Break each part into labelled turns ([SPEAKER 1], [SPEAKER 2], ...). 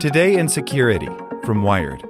[SPEAKER 1] Today in Security from Wired.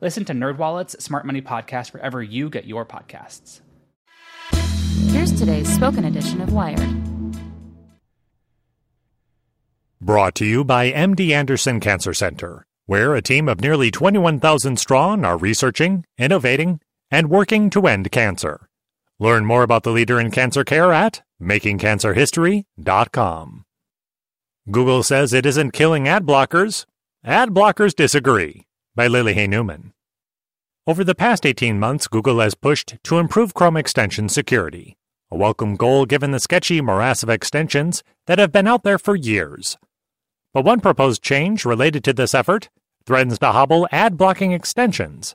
[SPEAKER 2] Listen to NerdWallet's Smart Money Podcast wherever you get your podcasts.
[SPEAKER 3] Here's today's spoken edition of Wired.
[SPEAKER 4] Brought to you by MD Anderson Cancer Center, where a team of nearly 21,000 strong are researching, innovating, and working to end cancer. Learn more about the leader in cancer care at makingcancerhistory.com. Google says it isn't killing ad blockers. Ad blockers disagree. By Lily Hay Newman. Over the past 18 months, Google has pushed to improve Chrome extension security, a welcome goal given the sketchy morass of extensions that have been out there for years. But one proposed change related to this effort threatens to hobble ad blocking extensions,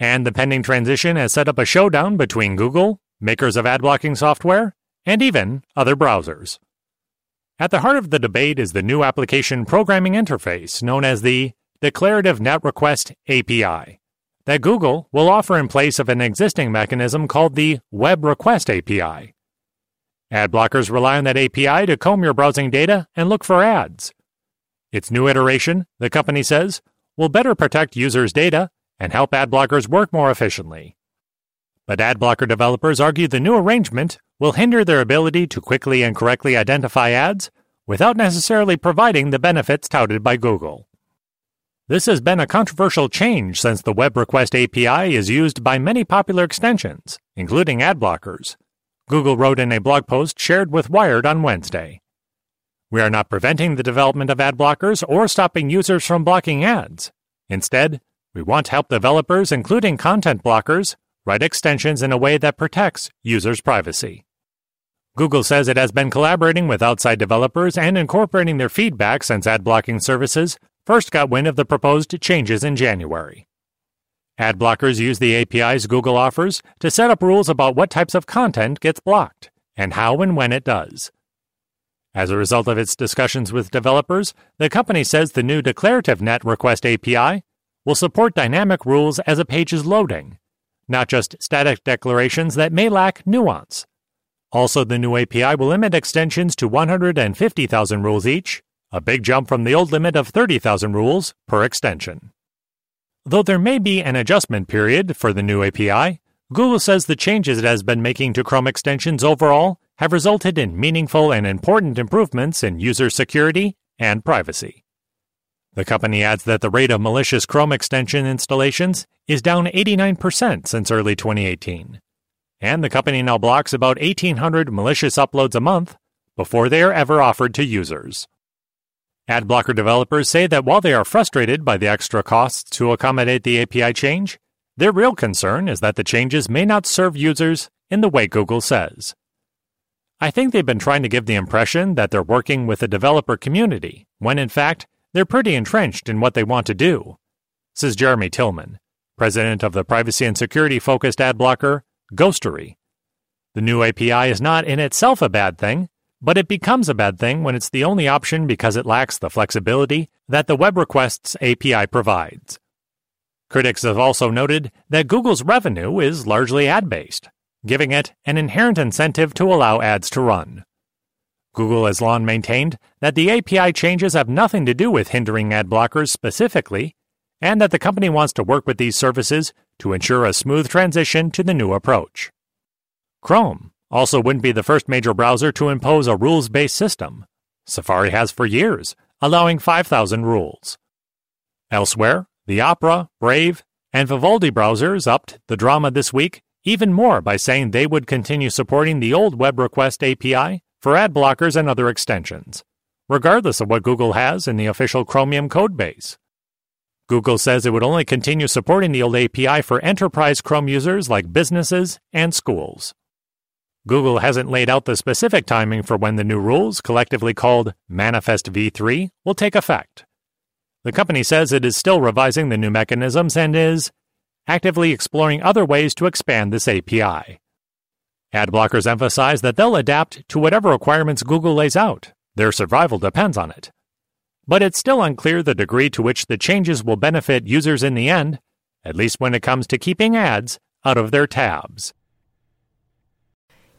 [SPEAKER 4] and the pending transition has set up a showdown between Google, makers of ad blocking software, and even other browsers. At the heart of the debate is the new application programming interface known as the Declarative Net Request API that Google will offer in place of an existing mechanism called the Web Request API. Ad blockers rely on that API to comb your browsing data and look for ads. Its new iteration, the company says, will better protect users' data and help ad blockers work more efficiently. But ad blocker developers argue the new arrangement will hinder their ability to quickly and correctly identify ads without necessarily providing the benefits touted by Google. This has been a controversial change since the Web Request API is used by many popular extensions, including ad blockers. Google wrote in a blog post shared with Wired on Wednesday. We are not preventing the development of ad blockers or stopping users from blocking ads. Instead, we want to help developers, including content blockers, write extensions in a way that protects users' privacy. Google says it has been collaborating with outside developers and incorporating their feedback since ad blocking services first got wind of the proposed changes in January. Ad blockers use the APIs Google offers to set up rules about what types of content gets blocked and how and when it does. As a result of its discussions with developers, the company says the new Declarative Net Request API will support dynamic rules as a page is loading, not just static declarations that may lack nuance. Also, the new API will limit extensions to 150,000 rules each a big jump from the old limit of 30,000 rules per extension. Though there may be an adjustment period for the new API, Google says the changes it has been making to Chrome extensions overall have resulted in meaningful and important improvements in user security and privacy. The company adds that the rate of malicious Chrome extension installations is down 89% since early 2018. And the company now blocks about 1,800 malicious uploads a month before they are ever offered to users. Adblocker developers say that while they are frustrated by the extra costs to accommodate the API change, their real concern is that the changes may not serve users in the way Google says. I think they've been trying to give the impression that they're working with the developer community, when in fact, they're pretty entrenched in what they want to do, says Jeremy Tillman, president of the privacy and security focused ad blocker, Ghostery. The new API is not in itself a bad thing, but it becomes a bad thing when it's the only option because it lacks the flexibility that the Web Requests API provides. Critics have also noted that Google's revenue is largely ad based, giving it an inherent incentive to allow ads to run. Google has long maintained that the API changes have nothing to do with hindering ad blockers specifically, and that the company wants to work with these services to ensure a smooth transition to the new approach. Chrome, also wouldn't be the first major browser to impose a rules based system. Safari has for years, allowing 5,000 rules. Elsewhere, the Opera, Brave, and Vivaldi browsers upped the drama this week even more by saying they would continue supporting the old Web Request API for ad blockers and other extensions, regardless of what Google has in the official Chromium codebase. Google says it would only continue supporting the old API for enterprise Chrome users like businesses and schools. Google hasn't laid out the specific timing for when the new rules, collectively called Manifest v3, will take effect. The company says it is still revising the new mechanisms and is actively exploring other ways to expand this API. Ad blockers emphasize that they'll adapt to whatever requirements Google lays out. Their survival depends on it. But it's still unclear the degree to which the changes will benefit users in the end, at least when it comes to keeping ads out of their tabs.